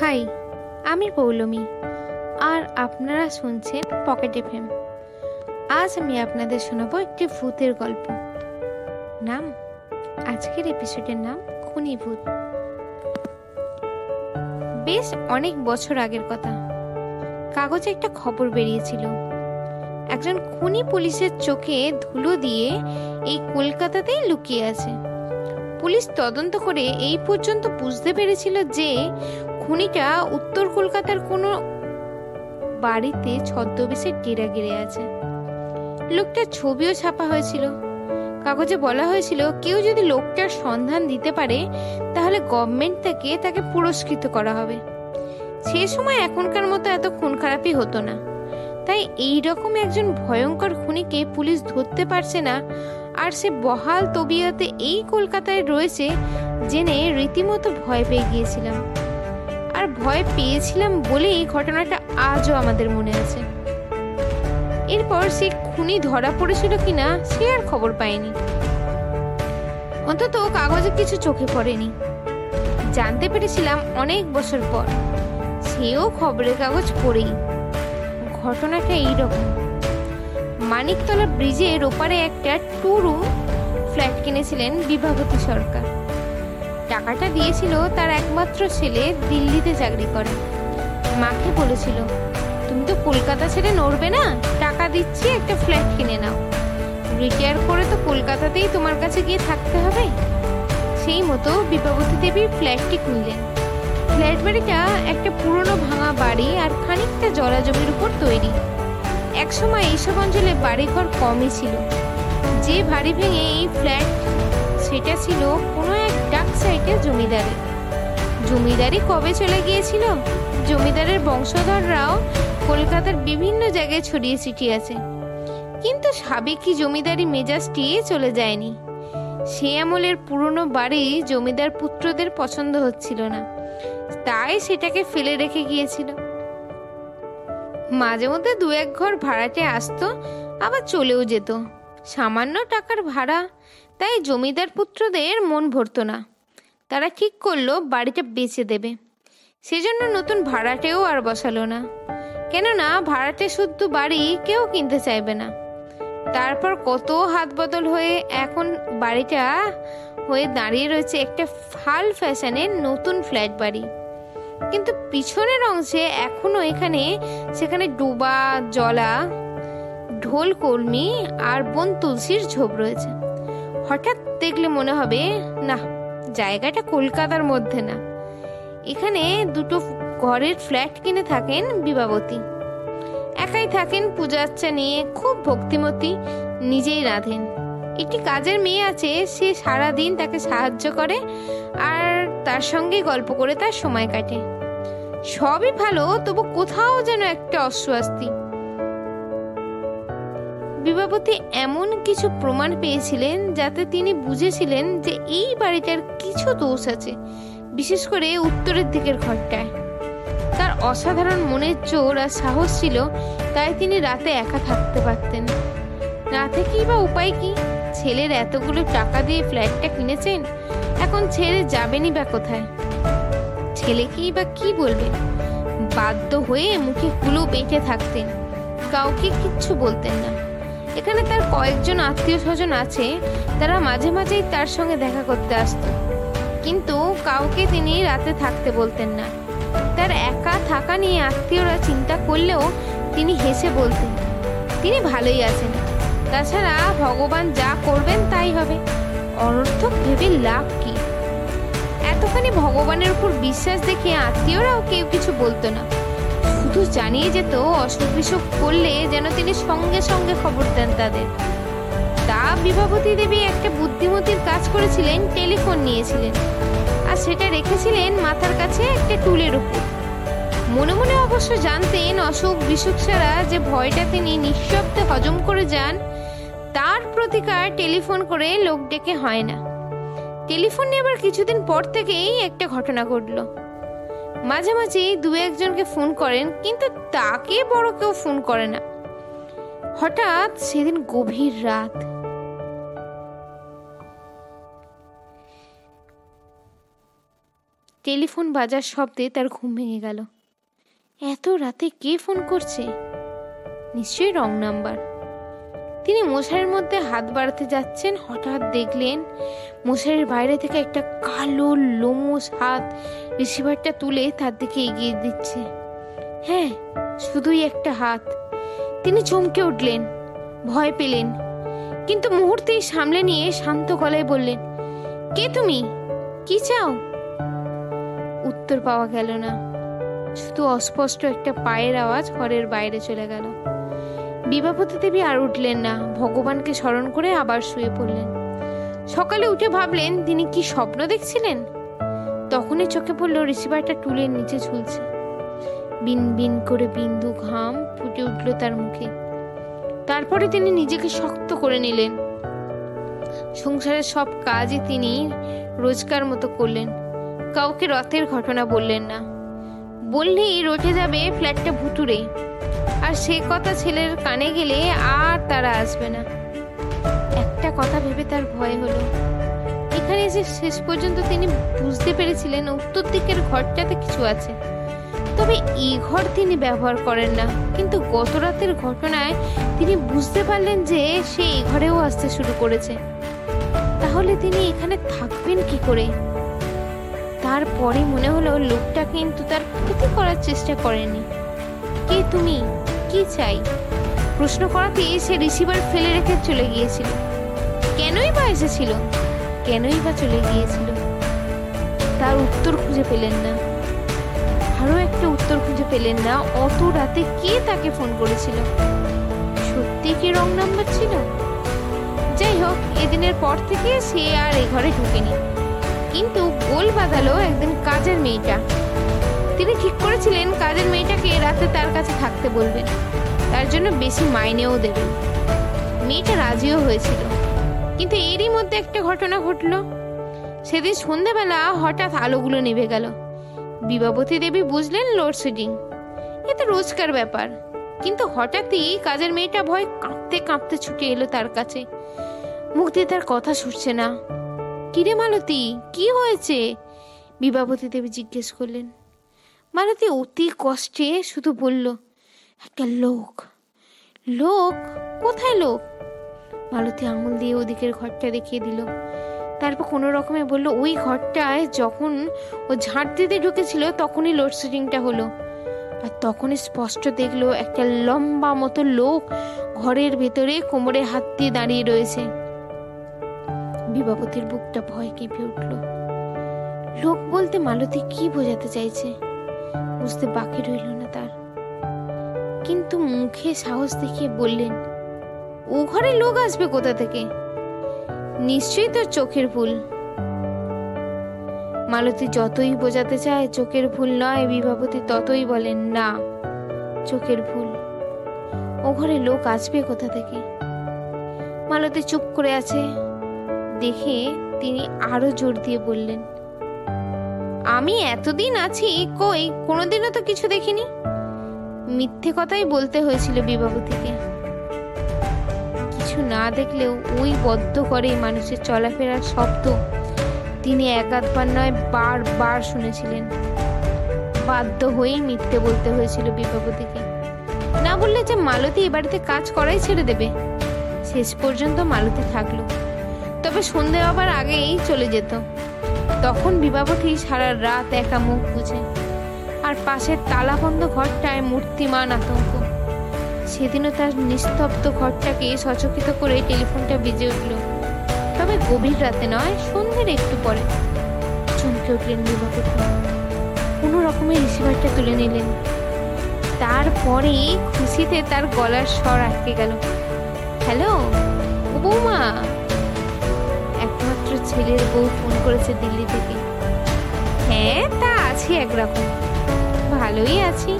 High, আমি পৌলমী। আর আপনারা শুনছেন পকেট এফএম। আজ আমি আপনাদের শোনাবো একটি ভূতের গল্প। নাম, আজকের এপিসোডের নাম খুনি ভূত। বেশ অনেক বছর আগের কথা। কাগজে একটা খবর বেরিয়েছিল। একজন খুনি পুলিশের চোখে ধুলো দিয়ে এই কলকাতাতেই লুকিয়ে আছে। পুলিশ তদন্ত করে এই পর্যন্ত বুঝতে পেরেছিল যে খুনিটা উত্তর কলকাতার কোনো বাড়িতে ছদ্মবেশে ডেরা গিরে আছে। লোকটার ছবিও ছাপা হয়েছিল। কাগজে বলা হয়েছিল, কেউ যদি লোকটার সন্ধান দিতে পারে, তাহলে গভর্নমেন্ট থেকে তাকে পুরস্কৃত করা হবে। সে সময় এখনকার মতো এত খুন খারাপই হতো না। তাই এই রকম একজন ভয়ঙ্কর খুনিকে পুলিশ ধরতে পারছে না, আর সে বহাল তবিয়তে এই কলকাতায় রয়েছে, জেনে রীতিমতো ভয় পেয়ে গিয়েছিলাম। ভয় পেয়েছিলাম বলেই ঘটনাটা আজও আমাদের মনে আছে। এরপর সে খুনি ধরা পড়েছিল কিনা সে আর খবর পায়নি। অন্তত কাগজে কিছু চোখে পড়েনি। জানতে পেরেছিলাম অনেক বছর পর। সেও খবরের কাগজ পড়েই। ঘটনাটা এইরকম। মানিকতলা ব্রিজের ওপারে একটা টু রুম ফ্ল্যাট কিনেছিলেন বিভাবতী সরকার। টাকাটা দিয়েছিল তার একমাত্র ছেলে দিল্লিতে চাকরি করে। মাকে বলেছিল, তুমি তো কলকাতা ছেড়ে নড়বে না, টাকা দিচ্ছি, একটা ফ্ল্যাট কিনে নাও। রিটায়ার করে তো কলকাতাতেই তোমার কাছে গিয়ে থাকতে হবে। সেই মতো বিভাবতী দেবী ফ্ল্যাটটি খুললেন। ফ্ল্যাট বাড়িটা একটা পুরনো ভাঙা বাড়ি আর খানিকটা জলাজমির উপর তৈরি। একসময় এইসব অঞ্চলে বাড়িঘর কমই ছিল। যে বাড়ি ভেঙে এই ফ্ল্যাট সেটা ছিল কোনো সাইটে জমিদারি। জমিদারি কবে চলে গিয়েছিল? জমিদারের বংশধররাও কলকাতার বিভিন্ন জায়গায় ছড়িয়ে ছিটিয়ে আছে। কিন্তু সাবেকি জমিদারি মেজাজটি চলে যায়নি। সে আমলের পুরনো বাড়ি জমিদার পুত্রদের পছন্দ হচ্ছিল না। তাই সেটাকে ফেলে রেখে গিয়েছিল। মাঝে মধ্যে দু এক ঘর ভাড়াটে আসতো, আবার চলেও যেত। সামান্য টাকার ভাড়া, তাই জমিদার পুত্রদের মন ভরতো না। তারা ঠিক করল বাড়িটা বেচে দেবে। সেজন্য নতুন ভাড়াটেও আর বসালো না। কেননা ভাড়াটে শুদ্ধ বাড়ি কেউ কিনতে চাইবে না। তারপর কত হাত বদল হয়ে এখন বাড়িটা হয়ে দাঁড়িয়ে রয়েছে একটা ফাল ফ্যাশনের নতুন ফ্ল্যাট বাড়ি। কিন্তু পিছনের অংশে এখনও এখানে, সেখানে ডোবা, জলা, ঢোল কর্মী আর বন তুলসীর ঝোপ রয়েছে। হঠাৎ দেখলে মনে হবে না জায়গাটা কলকাতার মধ্যে না। এখানে দুটো ঘরের ফ্ল্যাট কিনে থাকেন বিবাবতী। একাই থাকেন পূজা আচ্ছা নিয়ে, খুব ভক্তিমতী, নিজেই রাঁধেন। একটি কাজের মেয়ে আছে, সে সারা দিন তাকে সাহায্য করে আর তার সঙ্গে গল্প করে তার সময় কাটে। সবই ভালো, তবু কোথাও যেন একটা অস্বস্তি। বিবাপতি এমন কিছু প্রমাণ পেয়েছিলেন যাতে তিনি বুঝেছিলেন যে এই বাড়িটার কিছু দোষ আছে, বিশেষ করে উত্তরের দিকের ঘরটায়। তার অসাধারণ মনের জোর আর সাহস ছিল, তাই তিনি রাতে একা থাকতে পারতেন। না থেকেই বা উপায় কি? ছেলের এতগুলো টাকা দিয়ে ফ্ল্যাটটা কিনেছেন? এখন ছেড়ে যাবেনই বা কোথায়? ছেলেকেই বা কি বলবে? বাধ্য হয়ে মুখে কুলো বেঁটে থাকতেন, কাউকে কিচ্ছু বলতেন না। এখানে তার কয়েকজন আত্মীয় স্বজন আছে, তারা মাঝে মাঝেই তার সঙ্গে দেখা করতে আসত। কিন্তু কাউকে তিনি রাতে থাকতে বলতেন না। তার একা থাকা নিয়ে আত্মীয়রা চিন্তা করলেও তিনি হেসে বলতেন, তিনি ভালোই আছেন। তাছাড়া ভগবান যা করবেন তাই হবে। অনর্থক ভেবে লাভ কি? এতখানি ভগবানের উপর বিশ্বাস দেখে আত্মীয়রাও কেউ কিছু বলতো না। শুধু জানিয়ে যেত অসুখ বিসুখ করলে যেন তিনি সঙ্গে সঙ্গে খবর দেন তাদের। তা বিভাবতী দেবী একটা বুদ্ধিমতির কাজ করেছিলেন, টেলিফোন নিয়েছিলেন। আর সেটা রেখেছিলেন মাথার কাছে একটা টুলের উপর। মনে মনে অবশ্য জানতেন অসুখ বিসুখ ছাড়া যে ভয়টা তিনি নিঃশব্দে হজম করে যান, তার প্রতিকার টেলিফোন করে লোক ডেকে হয় না। টেলিফোন নেবার কিছুদিন পর থেকেই একটা ঘটনা ঘটলো। মাঝে মাঝে দু একজনকে ফোন করেন, কিন্তু তাকে বড় কেউ ফোন করে না। হঠাৎ সেদিন গভীর রাত। টেলিফোন বাজার শব্দে তার ঘুম ভেঙে গেল। এত রাতে কে ফোন করছে? নিশ্চয়ই রং নাম্বার। তিনি মশারির মধ্যে হাত বাড়াতে যাচ্ছেন, হঠাৎ দেখলেন মশারির বাইরে থেকে একটা কালো লোমস হাত রিসিভারটা তুলে তার দিকে এগিয়ে দিচ্ছে। হ্যাঁ শুধুই একটা হাত। তিনি চমকে উঠলেন, ভয় পেলেন, কিন্তু মুহূর্তেই সামলে নিয়ে শান্ত গলায় বললেন, কে তুমি? কি চাও? উত্তর পাওয়া গেল না। শুধু অস্পষ্ট একটা পায়ের আওয়াজ ঘরের বাইরে চলে গেল। বিবাপতি দেবী আর উঠলেন না। ভগবানকে স্মরণ করে আবার শুয়ে পড়লেন। সকালে উঠে ভাবলেন, তিনি কি স্বপ্ন দেখছিলেন? তখনই চোখে পড়ল, রিসিভারটা টুলের নিচে ঝুলছে। বিন বিন করে বিন্দু ঘাম ফুটে উঠল তার মুখে। তারপরে তিনি নিজেকে শক্ত করে নিলেন। সংসারের সব কাজই তিনি রোজকার মতো করলেন। কাউকে রথের ঘটনা বললেন না। বললেই রটে যাবে ফ্ল্যাটটা ভুতুরে আর সে কথা ছেলের কানে গেলে আর তারা আসবে না। একটা কথা ভেবে তার ভয় হলো। এখানে এসে শেষ পর্যন্ত তিনি বুঝতে পেরেছিলেন উত্তর দিকের ঘরটাতে কিছু আছে। তবে এই ঘর তিনি ব্যবহার করেন না। কিন্তু গত রাতের ঘটনায় তিনি বুঝতে পারলেন যে সে এই ঘরেও আসতে শুরু করেছে। তাহলে তিনি এখানে থাকবেন কি করে? তারপরে মনে হলো লোকটা কিন্তু তার ক্ষতি করার চেষ্টা করেনি। কে তুমি? কি চাই। প্রশ্ন করাতেই সে রিসিভার ফেলে রেখে চলে গিয়েছিল। কেনই বা এসেছিল? কেনই বা চলে গিয়েছিল? তার উত্তর খুঁজে পেলেন না। আরও একটা উত্তর খুঁজে পেলেন না, অত রাতে কে তাকে ফোন করেছিল? সত্যি কি রং নাম্বার ছিল? যাই হোক, এদিনের পর থেকে সে আর এ ঘরে ঢুকেনি। কিন্তু গোল বাঁধালো একদিন কাজের মেয়েটা। তিনি ঠিক করেছিলেন কাজের মেয়েটাকে রাতে তার কাছে থাকতে বলবেন। তার জন্য বেশি মাইনেও দেবেন। মেয়েটা রাজিও হয়েছিল। কিন্তু এরই মধ্যে একটা ঘটনা ঘটলো। সেদিন সন্ধেবেলা হঠাৎ আলোগুলো নিভে গেল। বিবাবতী দেবী বুঝলেন লোডশেডিং এ তো রোজকার ব্যাপার। কিন্তু হঠাৎই কাজের মেয়েটা ভয় কাঁপতে কাঁপতে ছুটে এলো তার কাছে। মুখ দিয়ে তার কথা শুনছে না। কিরে মালতী, কি হয়েছে? বিবাবতী দেবী জিজ্ঞেস করলেন। মালতী অতি কষ্টে শুধু বলল, একটা লোক। লোক? কোথায় লোক? মালতী আঙুল দিয়ে ওদিকের ঘরটা দেখিয়ে দিল। তারপর কোনো রকমে বলল, ওই ঘরটায় যখন ও ঝাঁট দিতে ঢুকেছিল, তখনই লোডশেডিংটা হলো। আর তখনই স্পষ্ট দেখল, একটা লম্বা মতো লোক ঘরের ভেতরে কোমরে হাত দিয়ে দাঁড়িয়ে রয়েছে। বিবাপতির বুকটা ভয় কেঁপে উঠল। লোক বলতে মালতী কি বোঝাতে চাইছে? বুঝতে বাকি রইল না তার। কিন্তু মুখে সাহস দেখিয়ে বললেন, ও ঘরে লোক আসবে কোথা থেকে? নিশ্চয়ই তোর চোখের ভুল। মালতী যতই বোঝাতে চায়, চোখের ভুল নয় বিভাবতী ততই বলেন, না, চোখের ভুল। ও ঘরে লোক আসবে কোথা থেকে? মালতী চুপ করে আছে। দেখে তিনি আরও জোর দিয়ে বললেন আমি এতদিন আছি, কই? কোনোদিনও তো কিছু দেখিনি। মিথ্যে কথাই বলতে হয়েছিল বিবাবতীকে কিছু না দেখলেও ওই বদ্ধ করে মানুষের চলাফেরার শব্দ তিনি একাধবার নয়, বারবার শুনেছিলেন। বাধ্য হয়েই মিথ্যে বলতে হয়েছিল বিবাবতীকে না বললে যে মালতী এ বাড়িতে কাজ করাই ছেড়ে দেবে। শেষ পর্যন্ত মালতী থাকল। তবে সন্ধে হবার আগেই চলে যেত। তখন বিবাবতী সারা রাত একা মুখ বুঝে। আর পাশের তালাবন্ধ ঘরটায় মূর্তিমান আতঙ্ক। সেদিনও তার নিস্তব্ধ ঘরটাকে সচকিত করে টেলিফোনটা বেজে উঠল। তবে গভীর রাতে নয়, সন্ধ্যের একটু পরে। চমকে উঠলেন বিবাবতী কোনো রকমের রিসিভারটা তুলে নিলেন। তারপরে খুশিতে তার গলার স্বর আটকে গেল। হ্যালো বৌমা। ছেলের বউ ফোন করেছে দিল্লি থেকে। হ্যাঁ তা আছি একরকম। ভালোই আছি।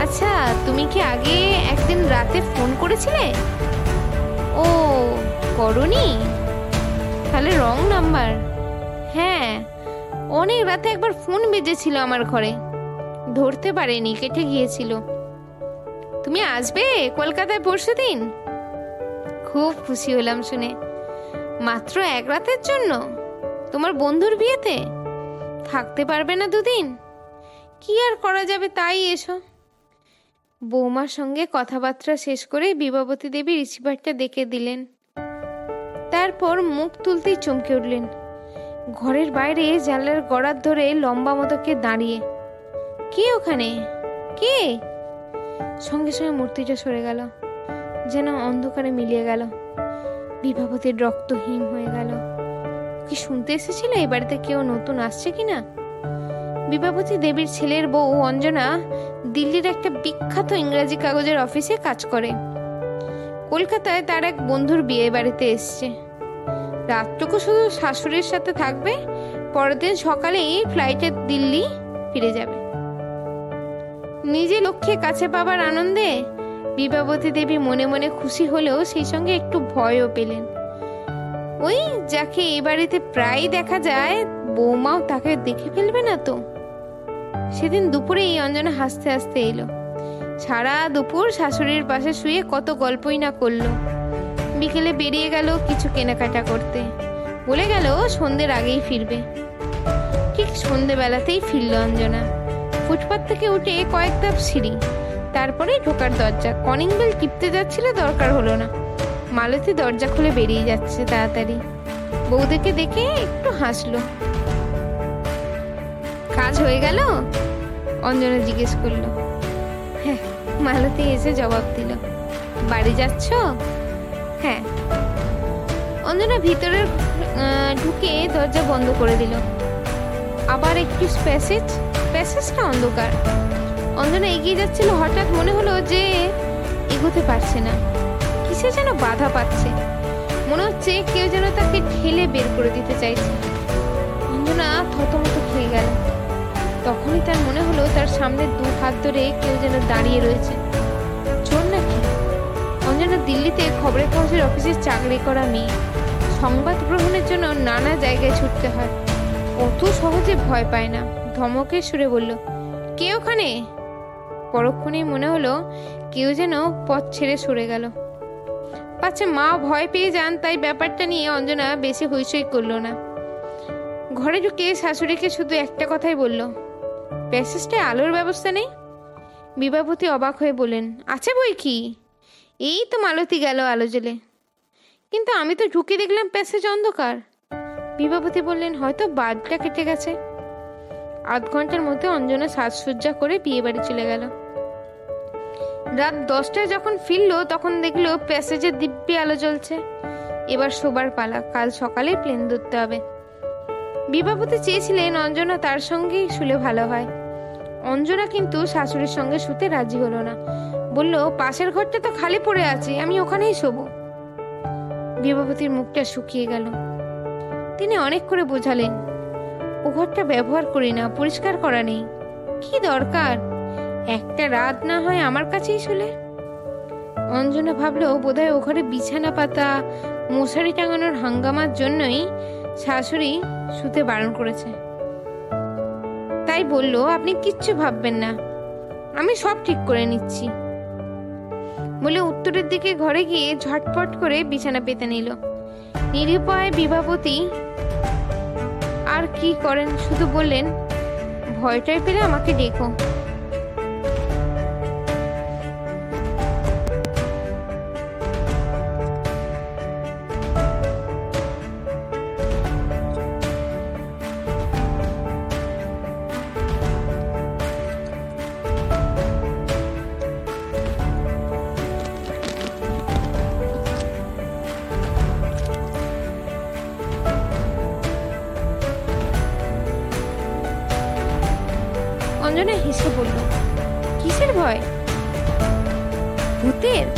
আচ্ছা তুমি কি আগে একদিন রাতে ফোন করেছিলে? ও, করনি? তাহলে রং নাম্বার। হ্যাঁ অনেক রাতে একবার ফোন বেজেছিল আমার ঘরে। ধরতে পারেনি, কেটে গিয়েছিল। তুমি আসবে কলকাতায় পরশু দিন খুব খুশি হলাম শুনে। মাত্র এক রাতের জন্য? তোমার বন্ধুর বিয়েতে? থাকতে পারবে না দুদিন। কি আর করা যাবে তাই এসো। বৌমার সঙ্গে কথাবার্তা শেষ করে বিবাবতী দেবী রিসিভারটা দেখে দিলেন। তারপর মুখ তুলতেই চমকে উঠলেন। ঘরের বাইরে জানলার গড়ার ধরে লম্বা মতো কে দাঁড়িয়ে। কে ওখানে? কে? সঙ্গে সঙ্গে মূর্তিটা সরে গেল। যেন অন্ধকারে মিলিয়ে গেল। বিভাবতীর রক্তহীন হয়ে গেল। কি শুনতে এসেছিল এই বাড়িতে কেউ নতুন আসছে কিনা? বিভাবতী দেবীর ছেলের বউ অঞ্জনা দিল্লির একটা বিখ্যাত ইংরাজি কাগজের অফিসে কাজ করে। কলকাতায় তার এক বন্ধুর বিয়ে বাড়িতে এসছে। রাতটুকু শুধু শাশুড়ির সাথে থাকবে, পরের দিন সকালেই ফ্লাইটে দিল্লি ফিরে যাবে। নিজে লক্ষ্যে কাছে পাবার আনন্দে বিভাবতী দেবী মনে মনে খুশি হলেও সেই সঙ্গে একটু ভয়ও পেলেন। ওই, যাকে এই বাড়িতে প্রায় দেখা যায়, বৌমাও তাকে দেখে ফেলবে না তো? সেদিন দুপুরে এই অঞ্জনা হাসতে হাসতে এলো। সারা দুপুর শাশুড়ির পাশে শুয়ে কত গল্পই না করল। বিকেলে বেরিয়ে গেল কিছু কেনাকাটা করতে। বলে গেল সন্ধ্যের আগেই ফিরবে। ঠিক সন্ধেবেলাতেই ফিরল অঞ্জনা। ফুটপাত থেকে উঠে কয়েক ধাপ সিঁড়ি। তারপরে ঢোকার দরজা। কনিং বেল টিপতে যাচ্ছিল, দরকার হলো না। মালতী দরজা খুলে বেরিয়ে যাচ্ছে তাড়াতাড়ি। বৌদিকে দেখে একটু হাসলো। কাজ হয়ে গেল? অঞ্জনা জিজ্ঞেস করল। হ্যাঁ মালতী এসে জবাব দিল। বাড়ি যাচ্ছ? হ্যাঁ। অঞ্জনা ভিতরে ঢুকে দরজা বন্ধ করে দিল। আবার একটু প্যাসেজ, প্যাসেজটা অন্ধকার। অঞ্জনা এগিয়ে যাচ্ছিল, হঠাৎ মনে হলো যে এগোতে পারছে না। কিসে যেন বাধা পাচ্ছে? মনে হচ্ছে কেউ যেন তাকে ঠেলে বের করে দিতে চাইছে। অঞ্জনা থতমত খেয়ে গেল। তখনই তার মনে হলো তার সামনে দু হাত ধরে কেউ যেন দাঁড়িয়ে রয়েছে। চোর নাকি? অঞ্জনা দিল্লিতে খবরের কাগজের অফিসে চাকরি করা মেয়ে। সংবাদ গ্রহণের জন্য নানা জায়গায় ছুটতে হয়। অত সহজে ভয় পায় না। ধমকের সুরে বলল, কে ওখানে? পরক্ষণেই মনে হলো কেউ যেন পথ ছেড়ে সরে গেল। পাচ্ছে মা ভয় পেয়ে যান, তাই ব্যাপারটা নিয়ে অঞ্জনা বেশি হইচই করল না। ঘরে ঢুকে শাশুড়িকে শুধু একটা কথাই বলল প্যাসেজটায় আলোর ব্যবস্থা নেই? বিবাপতি অবাক হয়ে বললেন, আছে বই কি? এই তো মালতী গেল আলো জ্বলে কিন্তু আমি তো ঢুকে দেখলাম প্যাসেজ অন্ধকার। বিবাপতি বললেন, হয়তো বাদটা কেটে গেছে। আধ ঘণ্টার মধ্যে অঞ্জনা সাজসজ্জা করে বিয়ে বাড়ি চলে গেল। রাত দশটায় যখন ফিরলো, তখন দেখল প্যাসেজের দিব্যি আলো জ্বলছে। এবার শোবার পালা, কাল সকালে প্লেন ধরতে হবে। বিবাপতি চেয়েছিলেন অঞ্জনা তার সঙ্গেই শুলে ভালো হয়। অঞ্জনা কিন্তু শাশুড়ির সঙ্গে শুতে রাজি হলো না। বলল, পাশের ঘরটা তো খালি পড়ে আছে, আমি ওখানেই শোবো। বিবাপতির মুখটা শুকিয়ে গেল। তিনি অনেক করে বোঝালেন ও ঘরটা ব্যবহার করি না, পরিষ্কার করা নেই। কি দরকার? একটা রাত না হয় আমার কাছেই শুলে। অঞ্জনা ভাবলো বোধহয় ও ঘরে বিছানা পাতা, মশারি টাঙানোর হাঙ্গামার জন্যই শাশুড়ি শুতে বারণ করেছে। তাই বলল, আপনি কিচ্ছু ভাববেন না। আমি সব ঠিক করে নিচ্ছি। বলে উত্তরের দিকে ঘরে গিয়ে ঝটপট করে বিছানা পেতে নিল। নিরুপায় বিভাবতী আর কি করেন? শুধু বললেন ভয়টাই পেলে আমাকে ডেকো। কিসের ভয়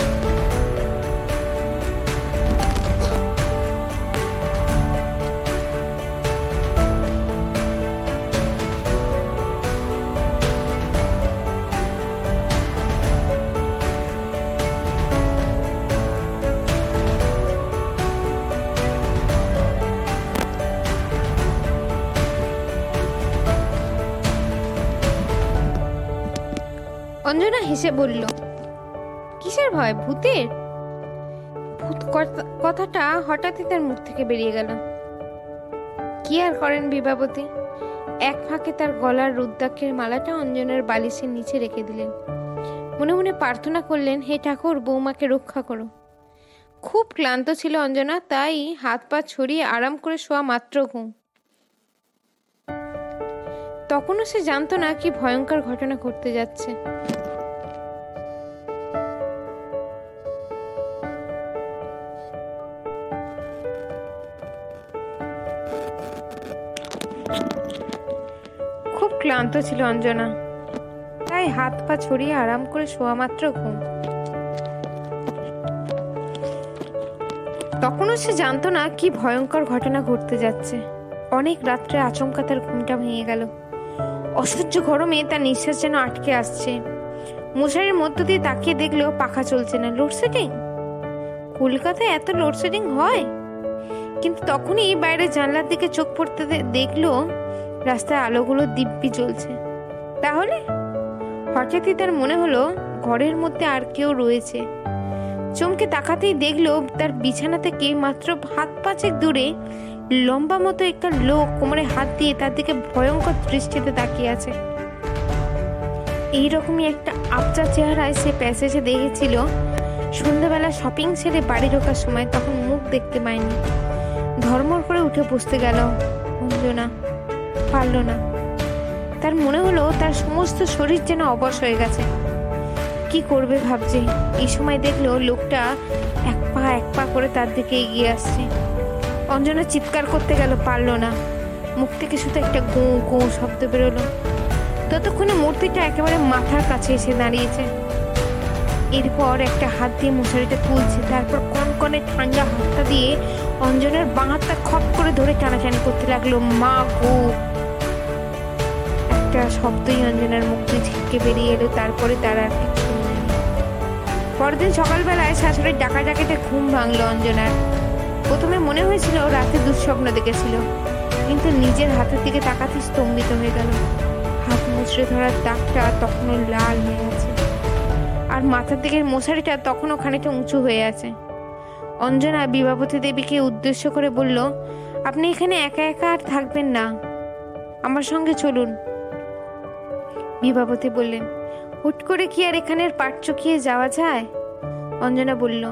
অঞ্জনা হেসে বলল, কিসের ভয়, ভূতের? ভূত কথাটা হঠাৎই তার মুখ থেকে বেরিয়ে গেল। কি আর করেন বিভাবতী? এক ফাঁকে তার গলার রুদ্রাক্ষের মালাটা অঞ্জনার বালিশের নিচে রেখে দিলেন। মনে মনে প্রার্থনা করলেন, হে ঠাকুর, বৌমাকে রক্ষা করো। খুব ক্লান্ত ছিল অঞ্জনা, তাই হাত পা ছড়িয়ে আরাম করে শোয়া মাত্র ঘুম। তখনও সে জানতো না কি ভয়ঙ্কর ঘটনা ঘটতে যাচ্ছে। ক্লান্ত ছিল অঞ্জনা। তাই হাত পা ছড়িয়ে আরাম করে শোয়া মাত্র ঘুম। তখনও সে জানতো না কি ভয়ঙ্কর ঘটনা ঘটতে যাচ্ছে। অনেক রাত্রে আচমকা তার ঘুমটা ভেঙে গেল। অসহ্য গরমে তার নিঃশ্বাস যেন আটকে আসছে। মশারির মধ্য দিয়ে তাকিয়ে দেখল পাখা চলছে না। লোডশেডিং? কলকাতায় এত লোডশেডিং হয়? কিন্তু তখনই বাইরে জানলার দিকে চোখ পড়তে দেখল রাস্তায় আলোগুলো দিব্যি জ্বলছে। তাহলে? হঠাৎই তার মনে হলো, ঘরের মধ্যে আর কেউ রয়েছে। চমকে তাকাতেই দেখল, তার বিছানা থেকে মাত্র হাত পাঁচেক দূরে লম্বা মতো একটা লোক কোমরে হাত দিয়ে তার দিকে ভয়ঙ্কর দৃষ্টিতে তাকিয়ে আছে। এইরকমই একটা আবচা চেহারায় সে প্যাসেজে দেখেছিল, সন্ধ্যাবেলা শপিং ছেড়ে বাড়ি ঢোকার সময়, তখন মুখ দেখতে পায়নি। ধর্মর করে উঠে বসতে গেল, অঞ্জনা। পারল না। তার মনে হলো তার সমস্ত শরীর যেন অবশ হয়ে গেছে। কি করবে ভাবছে? এই সময় দেখল লোকটা এক পা এক পা করে তার দিকে এগিয়ে আসছে। অঞ্জনা চিৎকার করতে গেল, পারল না। মুখ থেকে শুধু একটা গো গো শব্দ বেরোলো। ততক্ষণে মূর্তিটা একেবারে মাথার কাছে এসে দাঁড়িয়েছে। এরপর একটা হাত দিয়ে মশারিটা তুলছে, তারপর কনকনে ঠান্ডা হাতটা দিয়ে অঞ্জনার বাঁ হাতটা খপ করে ধরে টানাটানি করতে লাগল, মা গো! একটা শব্দই অঞ্জনার দিয়ে ছিটকে বেরিয়ে এলো, তারপরে তার আর কিছু পরদিন সকালবেলায় শাশুড়ির ডাকা ডাকাতে ঘুম ভাঙলো অঞ্জনার। প্রথমে মনে হয়েছিল রাতে দুঃস্বপ্ন দেখেছিল, কিন্তু নিজের হাতের দিকে তাকাতে স্তম্ভিত হয়ে গেল। হাত মুচড়ে ধরার দাগটা তখনও লাল হয়ে আছে। আর মাথার দিকের মশারিটা তখনও খানিকটা উঁচু হয়ে আছে। অঞ্জনা বিভাবতী দেবীকে উদ্দেশ্য করে বলল, আপনি এখানে একা একা আর থাকবেন না। আমার সঙ্গে চলুন। বিভাবতী বললেন, হুট করে কি আর এখানের পাট চুকিয়ে যাওয়া যায়? অঞ্জনা বলল,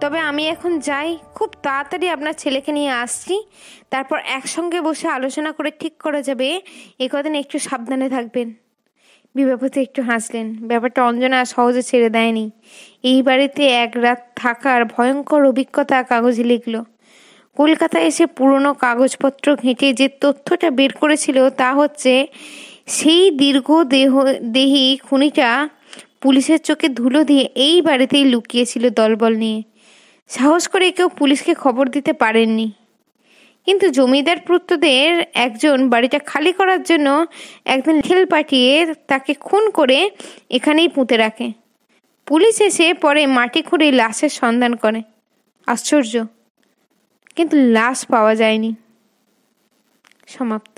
তবে আমি এখন যাই, খুব তাড়াতাড়ি আপনার ছেলেকে নিয়ে আসছি, তারপর একসঙ্গে বসে আলোচনা করে ঠিক করা যাবে, এ কদিন একটু সাবধানে থাকবেন। বিভাপতি একটু হাসলেন, ব্যাপারটা অঞ্জনা সহজে ছেড়ে দেয়নি। এই বাড়িতে এক রাত থাকার ভয়ঙ্কর অভিজ্ঞতা কাগজে লিখল। কলকাতায় এসে পুরনো কাগজপত্র ঘেঁটে যে তথ্যটা বের করেছিল তা হচ্ছে সেই দীর্ঘ দেহ, দেহি খুনিটা পুলিশের চোখে ধুলো দিয়ে এই বাড়িতেই লুকিয়েছিল দলবল নিয়ে। সাহস করে কেউ পুলিশকে খবর দিতে পারেননি। কিন্তু জমিদার পুত্রদের একজন বাড়িটা খালি করার জন্য একদিন ঠেল পাঠিয়ে তাকে খুন করে এখানেই পুঁতে রাখে। পুলিশ এসে পরে মাটি খুঁড়ে লাশের সন্ধান করে। আশ্চর্য। কিন্তু লাশ পাওয়া যায়নি। সমাপ্ত।